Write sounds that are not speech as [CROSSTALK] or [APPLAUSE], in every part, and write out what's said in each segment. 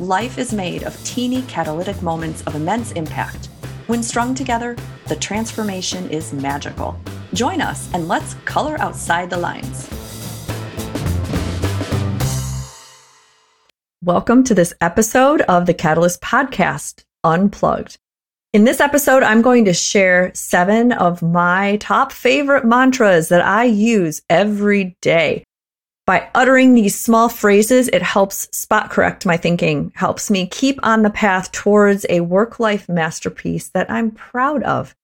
Life is made of teeny catalytic moments of immense impact. When strung together, the transformation is magical. Join us and let's color outside the lines. Welcome to this episode of the Catalyst Podcast, Unplugged. In this episode, I'm going to share seven of my top favorite mantras that I use every day. By uttering these small phrases, it helps spot correct my thinking, helps me keep on the path towards a work life masterpiece that I'm proud of.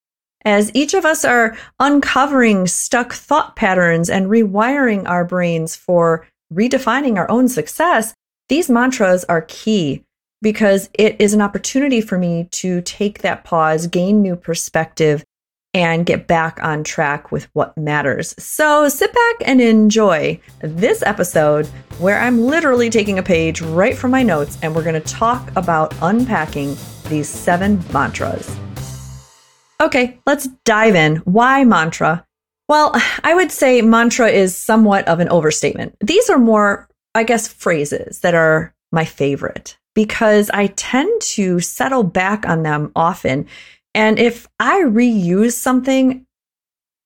As each of us are uncovering stuck thought patterns and rewiring our brains for redefining our own success, these mantras are key because it is an opportunity for me to take that pause, gain new perspective, and get back on track with what matters. So sit back and enjoy this episode where I'm literally taking a page right from my notes and we're going to talk about unpacking these seven mantras. Okay, let's dive in. Why mantra? Well, [SIGHS] I would say mantra is somewhat of an overstatement. These are more, I guess, phrases that are my favorite because I tend to settle back on them often. And if I reuse something,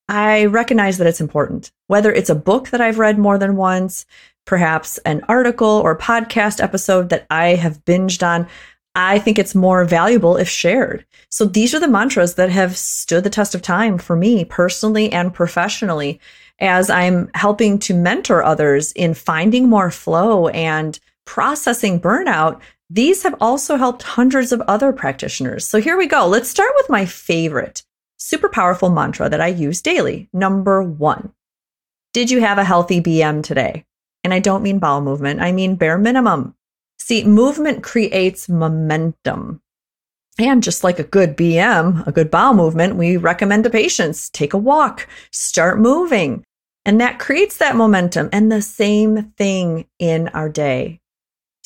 I recognize that it's important. Whether it's a book that I've read more than once, perhaps an article or podcast episode that I have binged on, I think it's more valuable if shared. So these are the mantras that have stood the test of time for me personally and professionally as I'm helping to mentor others in finding more flow and processing burnout these have also helped hundreds of other practitioners. So here we go. Let's start with my favorite super powerful mantra that I use daily. Number one Did you have a healthy BM today? And I don't mean bowel movement, I mean bare minimum. See, movement creates momentum. And just like a good BM, a good bowel movement, we recommend to patients take a walk, start moving. And that creates that momentum. And the same thing in our day.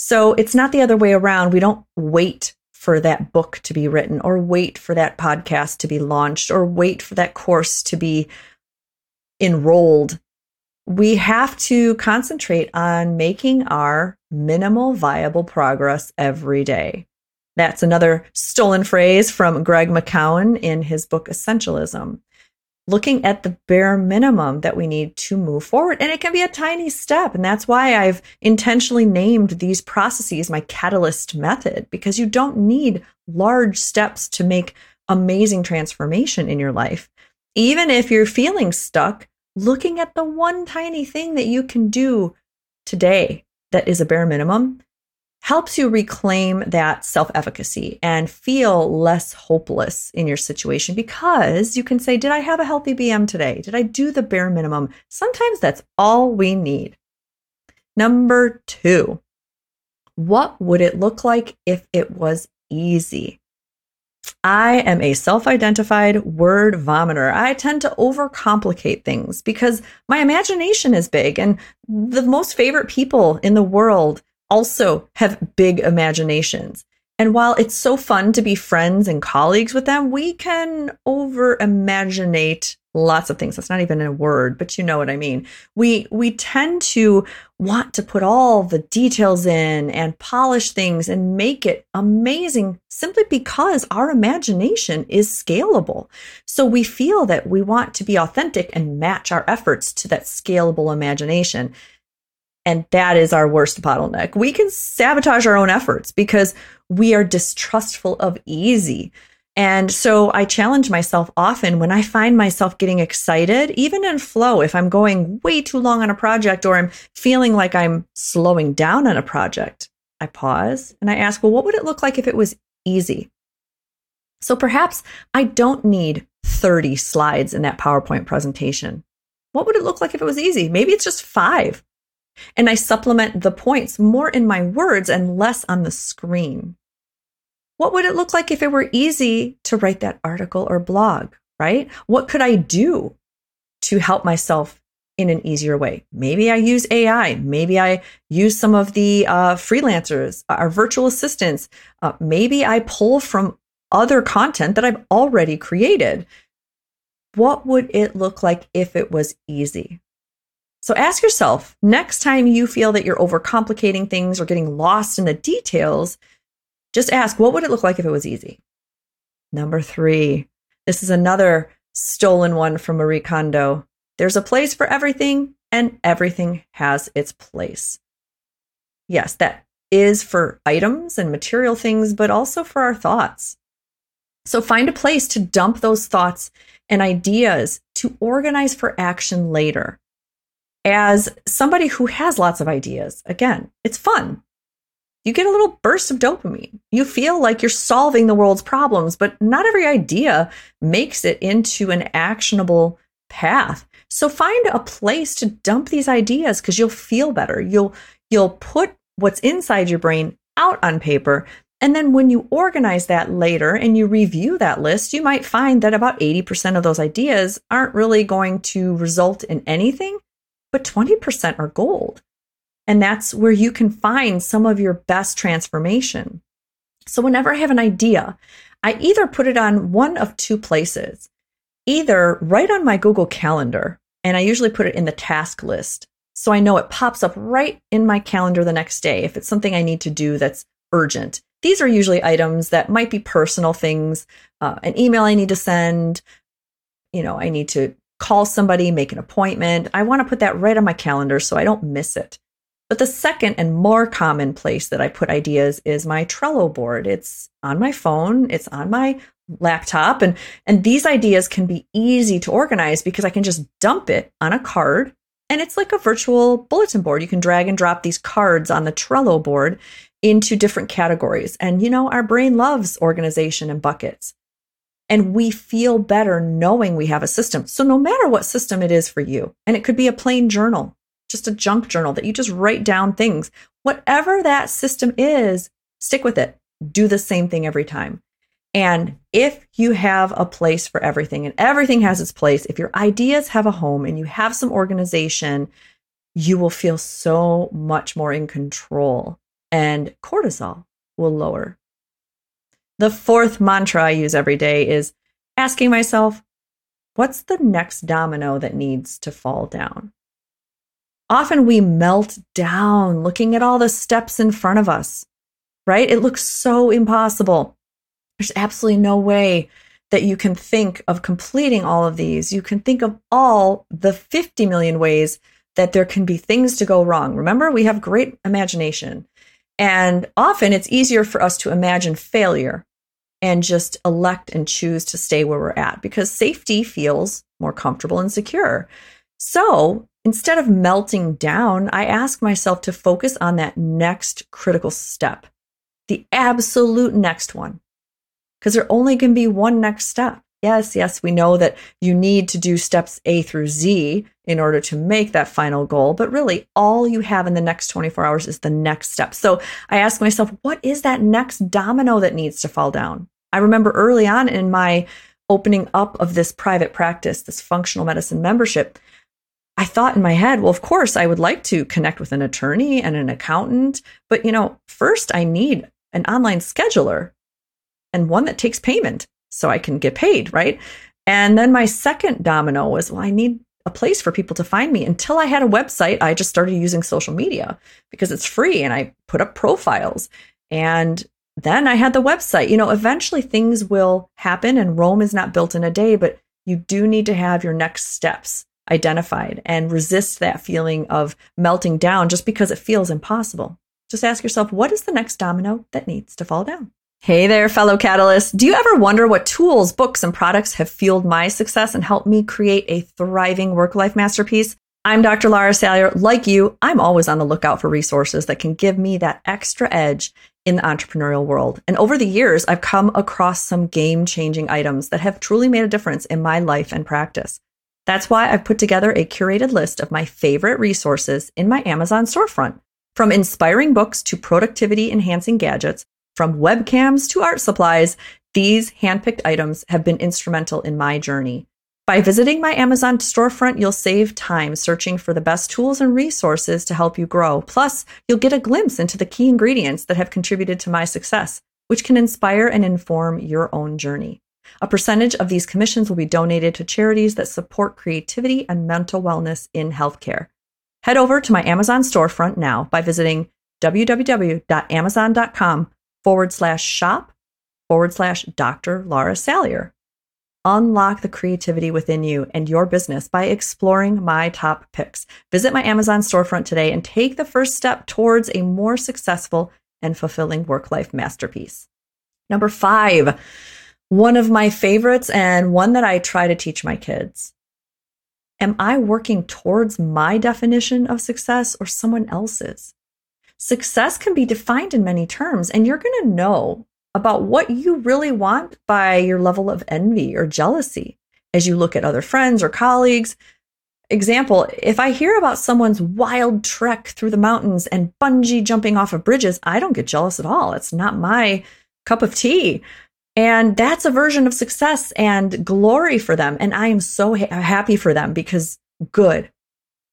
So it's not the other way around. We don't wait for that book to be written or wait for that podcast to be launched or wait for that course to be enrolled. We have to concentrate on making our minimal viable progress every day. That's another stolen phrase from Greg McKeown in his book Essentialism looking at the bare minimum that we need to move forward. And it can be a tiny step. And that's why I've intentionally named these processes my catalyst method, because you don't need large steps to make amazing transformation in your life. Even if you're feeling stuck, looking at the one tiny thing that you can do today that is a bare minimum helps you reclaim that self efficacy and feel less hopeless in your situation because you can say, Did I have a healthy BM today? Did I do the bare minimum? Sometimes that's all we need. Number two, what would it look like if it was easy? I am a self identified word vomiter. I tend to overcomplicate things because my imagination is big, and the most favorite people in the world also have big imaginations. And while it's so fun to be friends and colleagues with them, we can over imaginate lots of things. That's not even a word, but you know what I mean. We we tend to want to put all the details in and polish things and make it amazing simply because our imagination is scalable. So we feel that we want to be authentic and match our efforts to that scalable imagination. And that is our worst bottleneck. We can sabotage our own efforts because we are distrustful of easy. And so I challenge myself often when I find myself getting excited, even in flow, if I'm going way too long on a project or I'm feeling like I'm slowing down on a project, I pause and I ask, well, what would it look like if it was easy? So perhaps I don't need 30 slides in that PowerPoint presentation. What would it look like if it was easy? Maybe it's just five and I supplement the points more in my words and less on the screen. What would it look like if it were easy to write that article or blog, right? What could I do to help myself in an easier way? Maybe I use AI. Maybe I use some of the uh, freelancers, our virtual assistants. Uh, maybe I pull from other content that I've already created. What would it look like if it was easy? So ask yourself next time you feel that you're overcomplicating things or getting lost in the details, just ask, what would it look like if it was easy? Number three, this is another stolen one from Marie Kondo. There's a place for everything, and everything has its place. Yes, that is for items and material things, but also for our thoughts. So find a place to dump those thoughts and ideas to organize for action later. As somebody who has lots of ideas, again, it's fun you get a little burst of dopamine. You feel like you're solving the world's problems, but not every idea makes it into an actionable path. So find a place to dump these ideas because you'll feel better. You'll you'll put what's inside your brain out on paper. And then when you organize that later and you review that list, you might find that about 80% of those ideas aren't really going to result in anything, but 20% are gold. And that's where you can find some of your best transformation. So, whenever I have an idea, I either put it on one of two places, either right on my Google Calendar, and I usually put it in the task list. So I know it pops up right in my calendar the next day if it's something I need to do that's urgent. These are usually items that might be personal things, uh, an email I need to send, you know, I need to call somebody, make an appointment. I want to put that right on my calendar so I don't miss it. But the second and more common place that I put ideas is my Trello board. It's on my phone, it's on my laptop and and these ideas can be easy to organize because I can just dump it on a card and it's like a virtual bulletin board. You can drag and drop these cards on the Trello board into different categories. And you know, our brain loves organization and buckets. And we feel better knowing we have a system. So no matter what system it is for you, and it could be a plain journal, just a junk journal that you just write down things. Whatever that system is, stick with it. Do the same thing every time. And if you have a place for everything and everything has its place, if your ideas have a home and you have some organization, you will feel so much more in control and cortisol will lower. The fourth mantra I use every day is asking myself, what's the next domino that needs to fall down? often we melt down looking at all the steps in front of us, right? It looks so impossible. There's absolutely no way that you can think of completing all of these. You can think of all the 50 million ways that there can be things to go wrong. Remember, we have great imagination. And often it's easier for us to imagine failure and just elect and choose to stay where we're at because safety feels more comfortable and secure. So instead of melting down, I ask myself to focus on that next critical step, the absolute next one, because there only can be one next step. Yes, yes, we know that you need to do steps A through Z in order to make that final goal, but really all you have in the next 24 hours is the next step. So I ask myself, what is that next domino that needs to fall down? I remember early on in my opening up of this private practice, this functional medicine membership, I thought in my head, well, of course, I would like to connect with an attorney and an accountant, but you know, first I need an online scheduler and one that takes payment so I can get paid, right? And then my second domino was, well, I need a place for people to find me. Until I had a website, I just started using social media because it's free and I put up profiles. And then I had the website. You know, eventually things will happen and Rome is not built in a day, but you do need to have your next steps identified and resist that feeling of melting down just because it feels impossible. Just ask yourself, what is the next domino that needs to fall down? Hey there, fellow catalysts. Do you ever wonder what tools, books, and products have fueled my success and helped me create a thriving work life masterpiece? I'm Dr. Lara Salyer. Like you, I'm always on the lookout for resources that can give me that extra edge in the entrepreneurial world. And over the years, I've come across some game changing items that have truly made a difference in my life and practice. That's why I've put together a curated list of my favorite resources in my Amazon storefront. From inspiring books to productivity enhancing gadgets, From webcams to art supplies, these handpicked items have been instrumental in my journey. By visiting my Amazon storefront, you'll save time searching for the best tools and resources to help you grow. Plus, you'll get a glimpse into the key ingredients that have contributed to my success, which can inspire and inform your own journey. A percentage of these commissions will be donated to charities that support creativity and mental wellness in healthcare. Head over to my Amazon storefront now by visiting www.amazon.com forward slash shop forward slash Dr. Lara Salyer. Unlock the creativity within you and your business by exploring my top picks. Visit my Amazon storefront today and take the first step towards a more successful and fulfilling work life masterpiece. Number five, one of my favorites and one that I try to teach my kids. Am I working towards my definition of success or someone else's? Success can be defined in many terms, and you're going to know about what you really want by your level of envy or jealousy as you look at other friends or colleagues. Example, if I hear about someone's wild trek through the mountains and bungee jumping off of bridges, I don't get jealous at all. It's not my cup of tea. And that's a version of success and glory for them. And I am so ha- happy for them because good.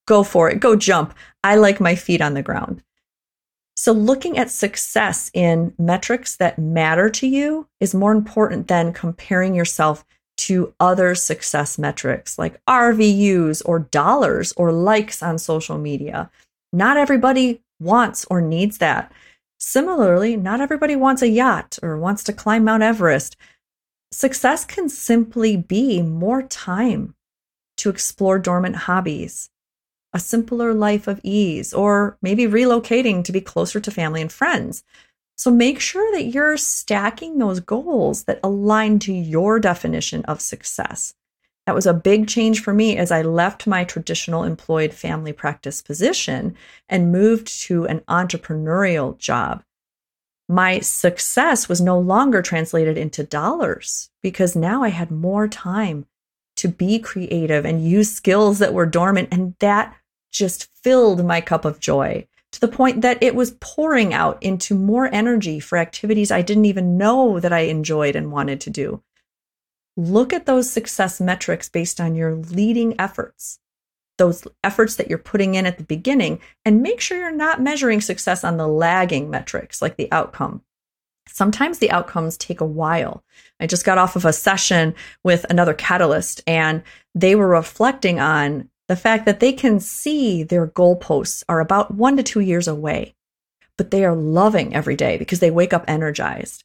Go for it. Go jump. I like my feet on the ground. So, looking at success in metrics that matter to you is more important than comparing yourself to other success metrics like RVUs or dollars or likes on social media. Not everybody wants or needs that. Similarly, not everybody wants a yacht or wants to climb Mount Everest. Success can simply be more time to explore dormant hobbies, a simpler life of ease, or maybe relocating to be closer to family and friends. So make sure that you're stacking those goals that align to your definition of success. That was a big change for me as I left my traditional employed family practice position and moved to an entrepreneurial job. My success was no longer translated into dollars because now I had more time to be creative and use skills that were dormant. And that just filled my cup of joy to the point that it was pouring out into more energy for activities I didn't even know that I enjoyed and wanted to do. Look at those success metrics based on your leading efforts, those efforts that you're putting in at the beginning, and make sure you're not measuring success on the lagging metrics like the outcome. Sometimes the outcomes take a while. I just got off of a session with another catalyst, and they were reflecting on the fact that they can see their goalposts are about one to two years away, but they are loving every day because they wake up energized.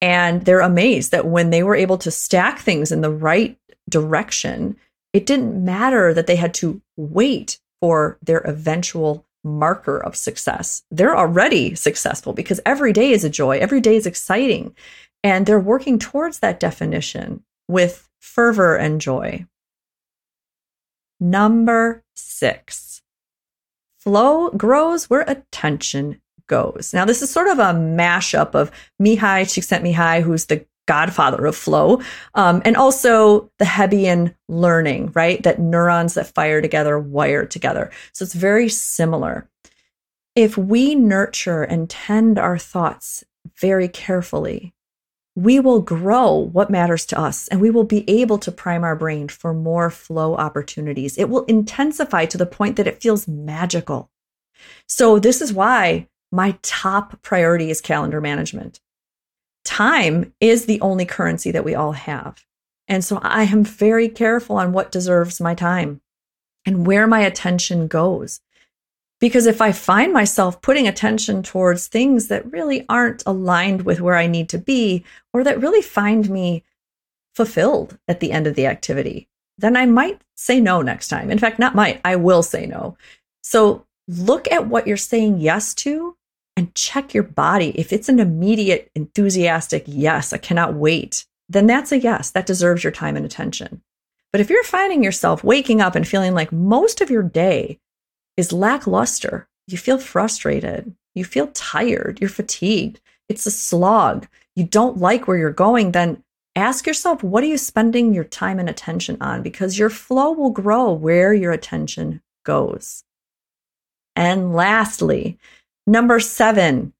And they're amazed that when they were able to stack things in the right direction, it didn't matter that they had to wait for their eventual marker of success. They're already successful because every day is a joy, every day is exciting. And they're working towards that definition with fervor and joy. Number six, flow grows where attention goes. Now, this is sort of a mashup of Mihaly Csikszentmihalyi, who's the godfather of flow, um, and also the Hebbian learning, right? That neurons that fire together wire together. So it's very similar. If we nurture and tend our thoughts very carefully, we will grow what matters to us and we will be able to prime our brain for more flow opportunities. It will intensify to the point that it feels magical. So, this is why my top priority is calendar management. Time is the only currency that we all have. And so, I am very careful on what deserves my time and where my attention goes. Because if I find myself putting attention towards things that really aren't aligned with where I need to be, or that really find me fulfilled at the end of the activity, then I might say no next time. In fact, not might, I will say no. So look at what you're saying yes to and check your body. If it's an immediate, enthusiastic yes, I cannot wait, then that's a yes. That deserves your time and attention. But if you're finding yourself waking up and feeling like most of your day is lackluster. You feel frustrated. You feel tired. You're fatigued. It's a slog. You don't like where you're going. Then ask yourself, what are you spending your time and attention on? Because your flow will grow where your attention goes. And lastly, number seven,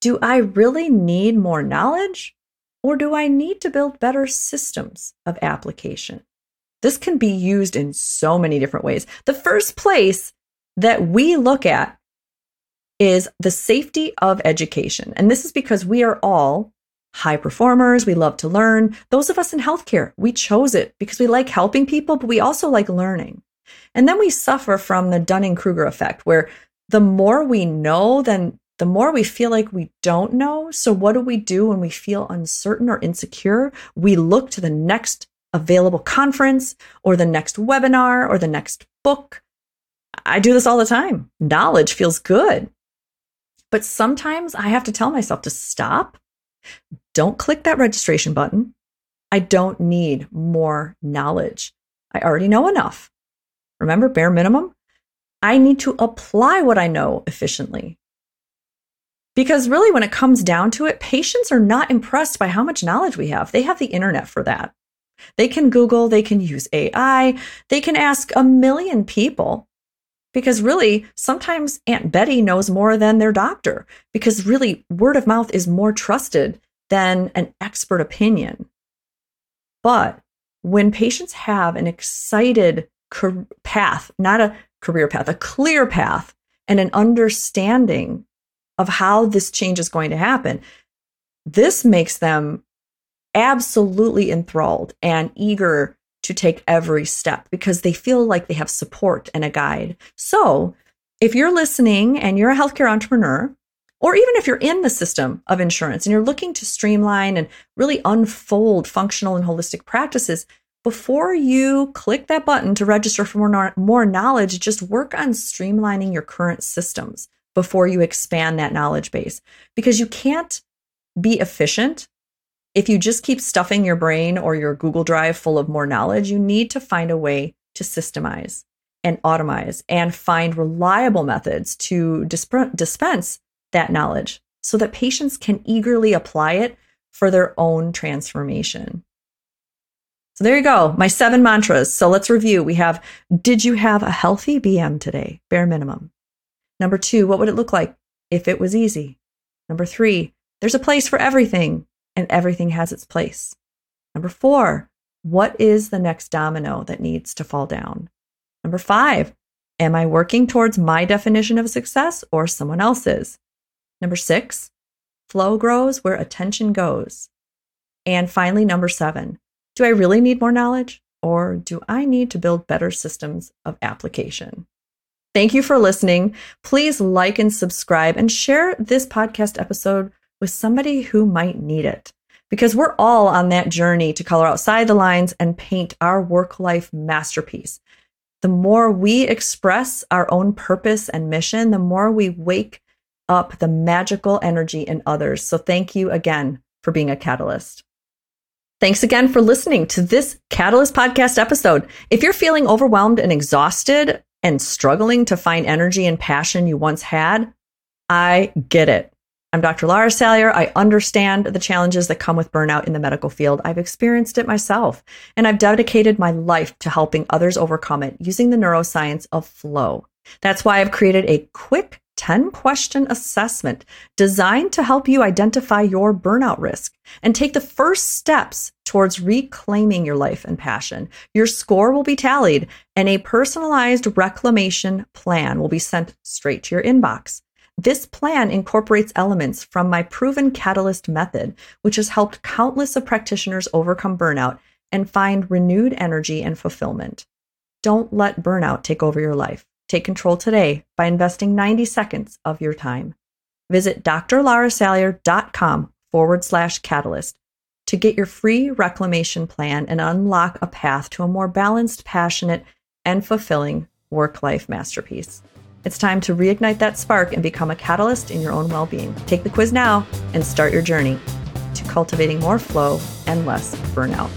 do I really need more knowledge or do I need to build better systems of application? This can be used in so many different ways. The first place that we look at is the safety of education. And this is because we are all high performers. We love to learn. Those of us in healthcare, we chose it because we like helping people, but we also like learning. And then we suffer from the Dunning Kruger effect, where the more we know, then the more we feel like we don't know. So, what do we do when we feel uncertain or insecure? We look to the next available conference or the next webinar or the next book. I do this all the time. Knowledge feels good. But sometimes I have to tell myself to stop. Don't click that registration button. I don't need more knowledge. I already know enough. Remember, bare minimum? I need to apply what I know efficiently. Because really, when it comes down to it, patients are not impressed by how much knowledge we have. They have the internet for that. They can Google, they can use AI, they can ask a million people. Because really, sometimes Aunt Betty knows more than their doctor, because really, word of mouth is more trusted than an expert opinion. But when patients have an excited path, not a career path, a clear path, and an understanding of how this change is going to happen, this makes them absolutely enthralled and eager to take every step because they feel like they have support and a guide. So, if you're listening and you're a healthcare entrepreneur, or even if you're in the system of insurance and you're looking to streamline and really unfold functional and holistic practices, before you click that button to register for more, more knowledge, just work on streamlining your current systems before you expand that knowledge base because you can't be efficient if you just keep stuffing your brain or your Google Drive full of more knowledge, you need to find a way to systemize and automize and find reliable methods to disp- dispense that knowledge so that patients can eagerly apply it for their own transformation. So there you go, my seven mantras. So let's review. We have Did you have a healthy BM today? Bare minimum. Number two, what would it look like if it was easy? Number three, there's a place for everything and everything has its place. Number four, what is the next domino that needs to fall down? Number five, am I working towards my definition of success or someone else's? Number six, flow grows where attention goes. And finally, number seven, do I really need more knowledge or do I need to build better systems of application? Thank you for listening. Please like and subscribe and share this podcast episode with somebody who might need it. Because we're all on that journey to color outside the lines and paint our work life masterpiece. The more we express our own purpose and mission, the more we wake up the magical energy in others. So thank you again for being a catalyst. Thanks again for listening to this Catalyst podcast episode. If you're feeling overwhelmed and exhausted and struggling to find energy and passion you once had, I get it. I'm Dr. Lara Salyer. I understand the challenges that come with burnout in the medical field. I've experienced it myself, and I've dedicated my life to helping others overcome it using the neuroscience of flow. That's why I've created a quick 10 question assessment designed to help you identify your burnout risk and take the first steps towards reclaiming your life and passion. Your score will be tallied, and a personalized reclamation plan will be sent straight to your inbox. This plan incorporates elements from my proven catalyst method, which has helped countless of practitioners overcome burnout and find renewed energy and fulfillment. Don't let burnout take over your life. Take control today by investing 90 seconds of your time. Visit drlarasalyer.com forward slash catalyst to get your free reclamation plan and unlock a path to a more balanced, passionate, and fulfilling work life masterpiece. It's time to reignite that spark and become a catalyst in your own well being. Take the quiz now and start your journey to cultivating more flow and less burnout.